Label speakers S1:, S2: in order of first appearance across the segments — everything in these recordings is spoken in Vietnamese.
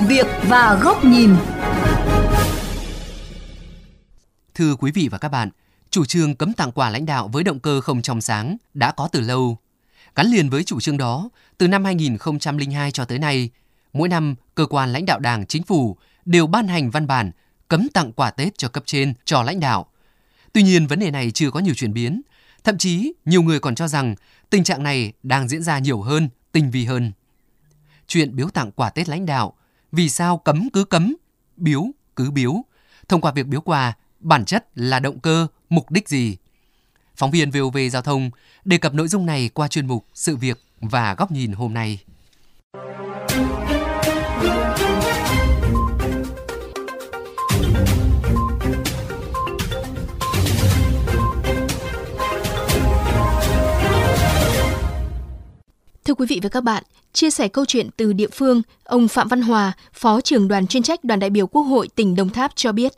S1: sự việc và góc nhìn.
S2: Thưa quý vị và các bạn, chủ trương cấm tặng quà lãnh đạo với động cơ không trong sáng đã có từ lâu. Gắn liền với chủ trương đó, từ năm 2002 cho tới nay, mỗi năm cơ quan lãnh đạo Đảng, chính phủ đều ban hành văn bản cấm tặng quà Tết cho cấp trên, cho lãnh đạo. Tuy nhiên vấn đề này chưa có nhiều chuyển biến, thậm chí nhiều người còn cho rằng tình trạng này đang diễn ra nhiều hơn, tinh vi hơn. Chuyện biếu tặng quà Tết lãnh đạo, vì sao cấm cứ cấm, biếu cứ biếu. Thông qua việc biếu quà, bản chất là động cơ, mục đích gì? Phóng viên VOV Giao thông đề cập nội dung này qua chuyên mục Sự việc và góc nhìn hôm nay.
S3: Thưa quý vị và các bạn, chia sẻ câu chuyện từ địa phương, ông Phạm Văn Hòa, Phó trưởng đoàn chuyên trách đoàn đại biểu Quốc hội tỉnh Đồng Tháp cho biết,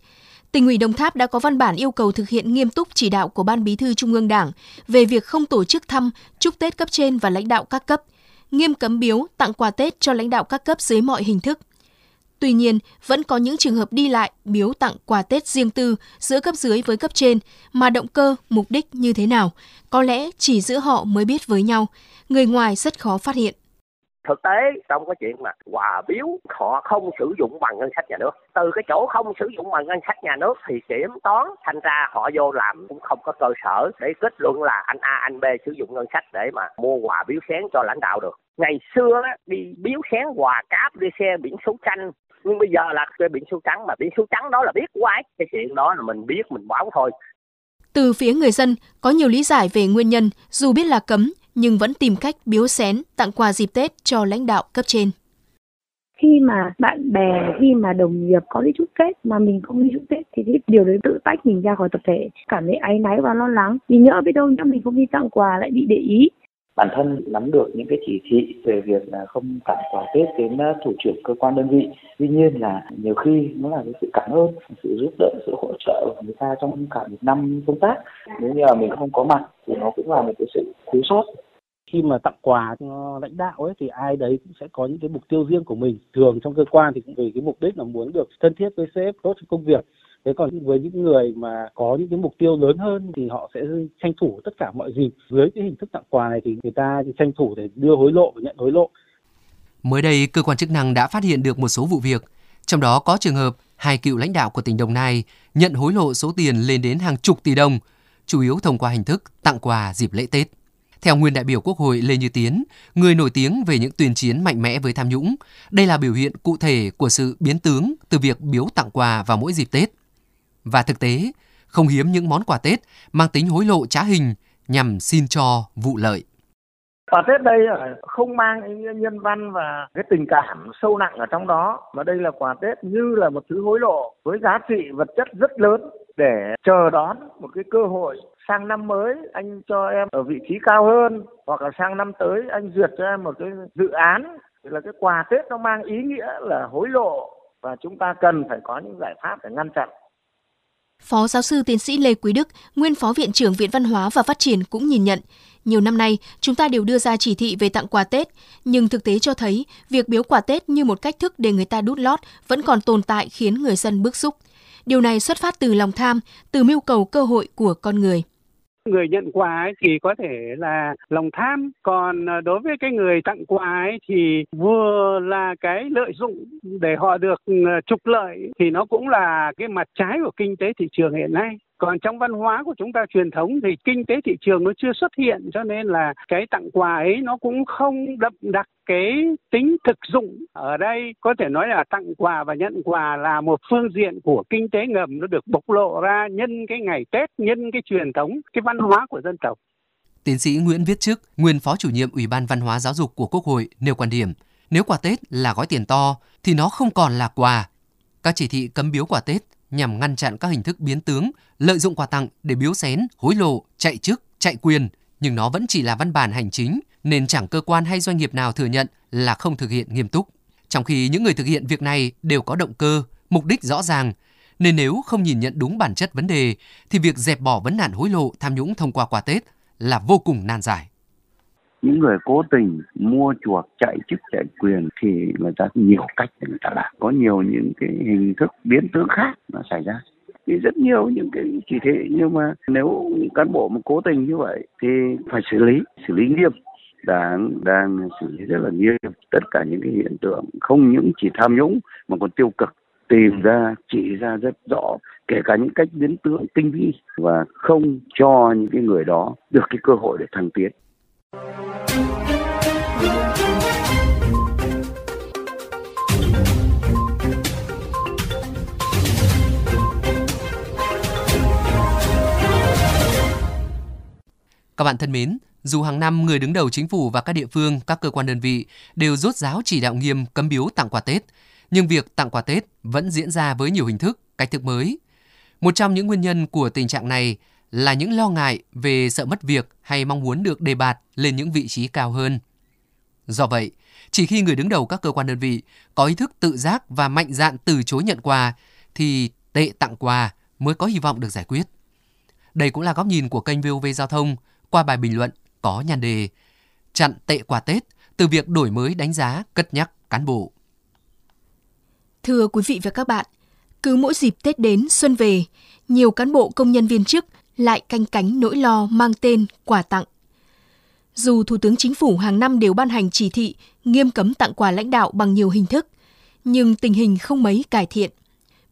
S3: tỉnh ủy Đồng Tháp đã có văn bản yêu cầu thực hiện nghiêm túc chỉ đạo của Ban Bí thư Trung ương Đảng về việc không tổ chức thăm, chúc Tết cấp trên và lãnh đạo các cấp, nghiêm cấm biếu, tặng quà Tết cho lãnh đạo các cấp dưới mọi hình thức. Tuy nhiên, vẫn có những trường hợp đi lại, biếu tặng quà Tết riêng tư giữa cấp dưới với cấp trên mà động cơ, mục đích như thế nào, có lẽ chỉ giữa họ mới biết với nhau, người ngoài rất khó phát hiện.
S4: Thực tế trong cái chuyện mà quà biếu họ không sử dụng bằng ngân sách nhà nước. Từ cái chỗ không sử dụng bằng ngân sách nhà nước thì kiểm toán thành ra họ vô làm cũng không có cơ sở để kết luận là anh A anh B sử dụng ngân sách để mà mua quà biếu sáng cho lãnh đạo được. Ngày xưa đi biếu sáng quà cáp đi xe biển số xanh nhưng bây giờ là cái biển số trắng mà biển số trắng đó là biết quái cái chuyện đó là mình biết mình báo thôi.
S3: Từ phía người dân có nhiều lý giải về nguyên nhân dù biết là cấm nhưng vẫn tìm cách biếu xén tặng quà dịp Tết cho lãnh đạo cấp trên.
S5: Khi mà bạn bè khi mà đồng nghiệp có đi chúc Tết mà mình không đi chúc Tết thì cái điều đấy tự tách mình ra khỏi tập thể. Cảm thấy áy náy và lo lắng. Vì nhỡ biết đâu nhỡ mình không đi tặng quà lại bị để ý
S6: bản thân nắm được những cái chỉ thị về việc là không tặng quà Tết đến à, thủ trưởng cơ quan đơn vị. Tuy nhiên là nhiều khi nó là cái sự cảm ơn, sự giúp đỡ, sự hỗ trợ của người ta trong cả một năm công tác. Nếu như là mình không có mặt thì nó cũng là một cái sự thiếu sót
S7: khi mà tặng quà cho lãnh đạo ấy thì ai đấy cũng sẽ có những cái mục tiêu riêng của mình thường trong cơ quan thì cũng vì cái mục đích là muốn được thân thiết với sếp tốt trong công việc thế còn với những người mà có những cái mục tiêu lớn hơn thì họ sẽ tranh thủ tất cả mọi dịp dưới cái hình thức tặng quà này thì người ta tranh thủ để đưa hối lộ và nhận hối lộ.
S2: Mới đây cơ quan chức năng đã phát hiện được một số vụ việc trong đó có trường hợp hai cựu lãnh đạo của tỉnh Đồng Nai nhận hối lộ số tiền lên đến hàng chục tỷ đồng, chủ yếu thông qua hình thức tặng quà dịp lễ Tết. Theo nguyên đại biểu Quốc hội Lê Như Tiến, người nổi tiếng về những tuyên chiến mạnh mẽ với tham nhũng, đây là biểu hiện cụ thể của sự biến tướng từ việc biếu tặng quà vào mỗi dịp Tết và thực tế, không hiếm những món quà Tết mang tính hối lộ trá hình nhằm xin cho vụ lợi.
S8: Quà Tết đây không mang ý nghĩa nhân văn và cái tình cảm sâu nặng ở trong đó, mà đây là quà Tết như là một thứ hối lộ với giá trị vật chất rất lớn để chờ đón một cái cơ hội sang năm mới anh cho em ở vị trí cao hơn hoặc là sang năm tới anh duyệt cho em một cái dự án thì là cái quà Tết nó mang ý nghĩa là hối lộ và chúng ta cần phải có những giải pháp để ngăn chặn
S3: Phó giáo sư tiến sĩ Lê Quý Đức, nguyên phó viện trưởng Viện Văn hóa và Phát triển cũng nhìn nhận, nhiều năm nay chúng ta đều đưa ra chỉ thị về tặng quà Tết, nhưng thực tế cho thấy việc biếu quà Tết như một cách thức để người ta đút lót vẫn còn tồn tại khiến người dân bức xúc. Điều này xuất phát từ lòng tham, từ mưu cầu cơ hội của con người
S9: người nhận quà ấy thì có thể là lòng tham. Còn ờ, đối với cái người tặng quà ấy thì vừa là cái lợi dụng để họ được ừ, trục lợi thì nó cũng là cái mặt trái của kinh tế thị trường hiện nay còn trong văn hóa của chúng ta truyền thống thì kinh tế thị trường nó chưa xuất hiện cho nên là cái tặng quà ấy nó cũng không đậm đặc cái tính thực dụng ở đây có thể nói là tặng quà và nhận quà là một phương diện của kinh tế ngầm nó được bộc lộ ra nhân cái ngày Tết nhân cái truyền thống cái văn hóa của dân tộc
S2: Tiến sĩ Nguyễn Viết Chức, nguyên phó chủ nhiệm Ủy ban Văn hóa Giáo dục của Quốc hội nêu quan điểm, nếu quà Tết là gói tiền to thì nó không còn là quà. Các chỉ thị cấm biếu quà Tết nhằm ngăn chặn các hình thức biến tướng, lợi dụng quà tặng để biếu xén, hối lộ, chạy chức, chạy quyền, nhưng nó vẫn chỉ là văn bản hành chính nên chẳng cơ quan hay doanh nghiệp nào thừa nhận là không thực hiện nghiêm túc. Trong khi những người thực hiện việc này đều có động cơ, mục đích rõ ràng, nên nếu không nhìn nhận đúng bản chất vấn đề thì việc dẹp bỏ vấn nạn hối lộ tham nhũng thông qua quà Tết là vô cùng nan giải
S1: những người cố tình mua chuộc chạy chức chạy quyền thì người ta nhiều cách để người ta làm. Có nhiều những cái hình thức biến tướng khác nó xảy ra. Thì rất nhiều những cái chỉ thị, nhưng mà nếu cán bộ mà cố tình như vậy thì phải xử lý xử lý nghiêm. Đảng đang xử lý rất là nghiêm. Tất cả những cái hiện tượng không những chỉ tham nhũng mà còn tiêu cực, tìm ra, chỉ ra rất rõ, kể cả những cách biến tướng tinh vi và không cho những cái người đó được cái cơ hội để thăng tiến.
S2: Các bạn thân mến, dù hàng năm người đứng đầu chính phủ và các địa phương, các cơ quan đơn vị đều rốt ráo chỉ đạo nghiêm cấm biếu tặng quà Tết, nhưng việc tặng quà Tết vẫn diễn ra với nhiều hình thức, cách thức mới. Một trong những nguyên nhân của tình trạng này là những lo ngại về sợ mất việc hay mong muốn được đề bạt lên những vị trí cao hơn. Do vậy, chỉ khi người đứng đầu các cơ quan đơn vị có ý thức tự giác và mạnh dạn từ chối nhận quà thì tệ tặng quà mới có hy vọng được giải quyết. Đây cũng là góc nhìn của kênh VOV Giao thông qua bài bình luận có nhan đề Chặn tệ quà Tết từ việc đổi mới đánh giá cất nhắc cán bộ.
S3: Thưa quý vị và các bạn, cứ mỗi dịp Tết đến xuân về, nhiều cán bộ công nhân viên chức lại canh cánh nỗi lo mang tên quà tặng. Dù Thủ tướng Chính phủ hàng năm đều ban hành chỉ thị nghiêm cấm tặng quà lãnh đạo bằng nhiều hình thức, nhưng tình hình không mấy cải thiện.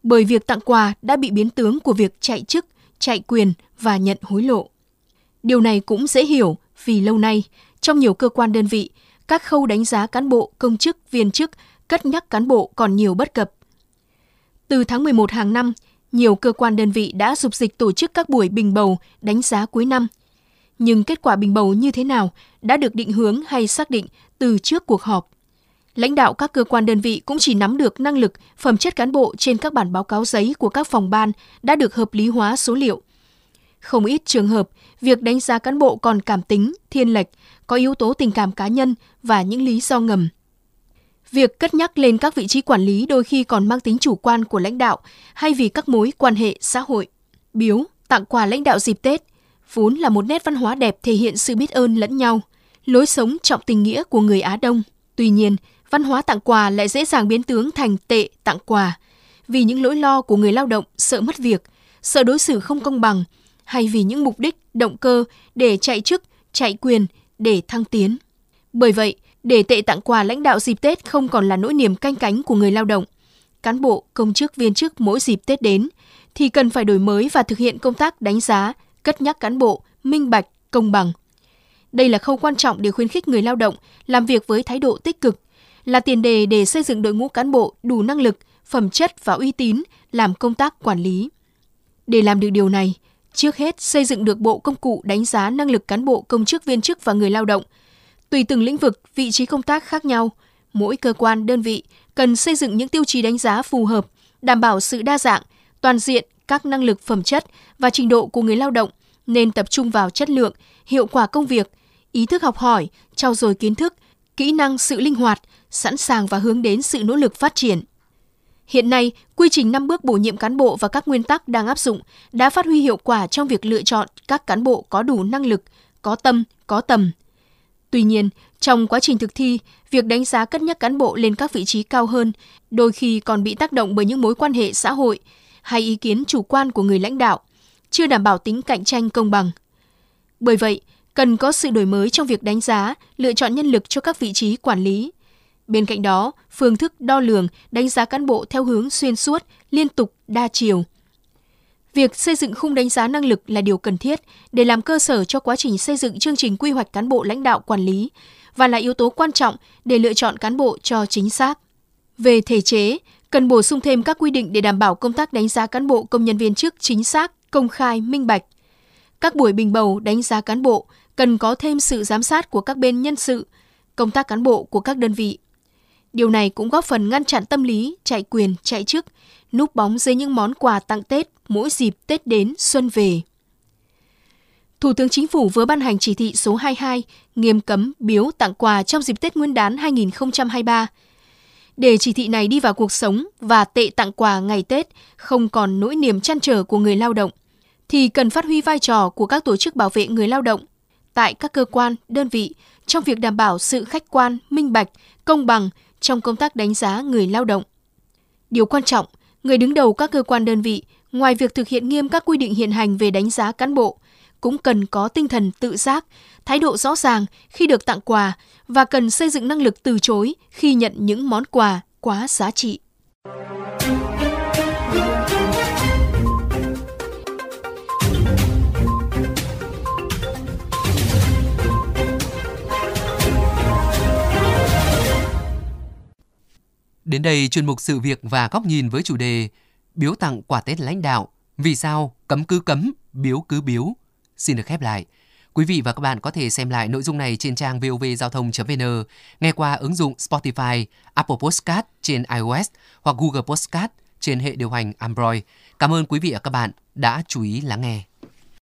S3: Bởi việc tặng quà đã bị biến tướng của việc chạy chức, chạy quyền và nhận hối lộ. Điều này cũng dễ hiểu vì lâu nay, trong nhiều cơ quan đơn vị, các khâu đánh giá cán bộ, công chức, viên chức, cất nhắc cán bộ còn nhiều bất cập. Từ tháng 11 hàng năm, nhiều cơ quan đơn vị đã dục dịch tổ chức các buổi bình bầu đánh giá cuối năm. Nhưng kết quả bình bầu như thế nào đã được định hướng hay xác định từ trước cuộc họp. Lãnh đạo các cơ quan đơn vị cũng chỉ nắm được năng lực, phẩm chất cán bộ trên các bản báo cáo giấy của các phòng ban đã được hợp lý hóa số liệu. Không ít trường hợp, việc đánh giá cán bộ còn cảm tính, thiên lệch, có yếu tố tình cảm cá nhân và những lý do ngầm. Việc cất nhắc lên các vị trí quản lý đôi khi còn mang tính chủ quan của lãnh đạo hay vì các mối quan hệ xã hội. Biếu, tặng quà lãnh đạo dịp Tết vốn là một nét văn hóa đẹp thể hiện sự biết ơn lẫn nhau, lối sống trọng tình nghĩa của người Á Đông. Tuy nhiên, văn hóa tặng quà lại dễ dàng biến tướng thành tệ tặng quà vì những nỗi lo của người lao động sợ mất việc, sợ đối xử không công bằng hay vì những mục đích, động cơ để chạy chức, chạy quyền để thăng tiến. Bởi vậy, để tệ tặng quà lãnh đạo dịp Tết không còn là nỗi niềm canh cánh của người lao động. Cán bộ, công chức, viên chức mỗi dịp Tết đến thì cần phải đổi mới và thực hiện công tác đánh giá, cất nhắc cán bộ, minh bạch, công bằng. Đây là khâu quan trọng để khuyến khích người lao động làm việc với thái độ tích cực, là tiền đề để xây dựng đội ngũ cán bộ đủ năng lực, phẩm chất và uy tín làm công tác quản lý. Để làm được điều này, trước hết xây dựng được bộ công cụ đánh giá năng lực cán bộ công chức viên chức và người lao động – Tùy từng lĩnh vực, vị trí công tác khác nhau, mỗi cơ quan, đơn vị cần xây dựng những tiêu chí đánh giá phù hợp, đảm bảo sự đa dạng, toàn diện các năng lực phẩm chất và trình độ của người lao động nên tập trung vào chất lượng, hiệu quả công việc, ý thức học hỏi, trau dồi kiến thức, kỹ năng sự linh hoạt, sẵn sàng và hướng đến sự nỗ lực phát triển. Hiện nay, quy trình 5 bước bổ nhiệm cán bộ và các nguyên tắc đang áp dụng đã phát huy hiệu quả trong việc lựa chọn các cán bộ có đủ năng lực, có tâm, có tầm, Tuy nhiên, trong quá trình thực thi, việc đánh giá cất nhắc cán bộ lên các vị trí cao hơn đôi khi còn bị tác động bởi những mối quan hệ xã hội hay ý kiến chủ quan của người lãnh đạo, chưa đảm bảo tính cạnh tranh công bằng. Bởi vậy, cần có sự đổi mới trong việc đánh giá, lựa chọn nhân lực cho các vị trí quản lý. Bên cạnh đó, phương thức đo lường, đánh giá cán bộ theo hướng xuyên suốt, liên tục, đa chiều – Việc xây dựng khung đánh giá năng lực là điều cần thiết để làm cơ sở cho quá trình xây dựng chương trình quy hoạch cán bộ lãnh đạo quản lý và là yếu tố quan trọng để lựa chọn cán bộ cho chính xác. Về thể chế, cần bổ sung thêm các quy định để đảm bảo công tác đánh giá cán bộ công nhân viên chức chính xác, công khai, minh bạch. Các buổi bình bầu đánh giá cán bộ cần có thêm sự giám sát của các bên nhân sự, công tác cán bộ của các đơn vị. Điều này cũng góp phần ngăn chặn tâm lý chạy quyền, chạy chức, núp bóng dưới những món quà tặng Tết mỗi dịp Tết đến xuân về. Thủ tướng Chính phủ vừa ban hành chỉ thị số 22 nghiêm cấm biếu tặng quà trong dịp Tết Nguyên đán 2023. Để chỉ thị này đi vào cuộc sống và tệ tặng quà ngày Tết không còn nỗi niềm chăn trở của người lao động, thì cần phát huy vai trò của các tổ chức bảo vệ người lao động, tại các cơ quan, đơn vị trong việc đảm bảo sự khách quan, minh bạch, công bằng trong công tác đánh giá người lao động. Điều quan trọng, người đứng đầu các cơ quan đơn vị, ngoài việc thực hiện nghiêm các quy định hiện hành về đánh giá cán bộ, cũng cần có tinh thần tự giác, thái độ rõ ràng khi được tặng quà và cần xây dựng năng lực từ chối khi nhận những món quà quá giá trị.
S2: Đến đây, chuyên mục sự việc và góc nhìn với chủ đề Biếu tặng quà Tết lãnh đạo, vì sao cấm cứ cấm, biếu cứ biếu. Xin được khép lại. Quý vị và các bạn có thể xem lại nội dung này trên trang vovgiao thông.vn, nghe qua ứng dụng Spotify, Apple Podcast trên iOS hoặc Google Podcast trên hệ điều hành Android. Cảm ơn quý vị và các bạn đã chú ý lắng nghe.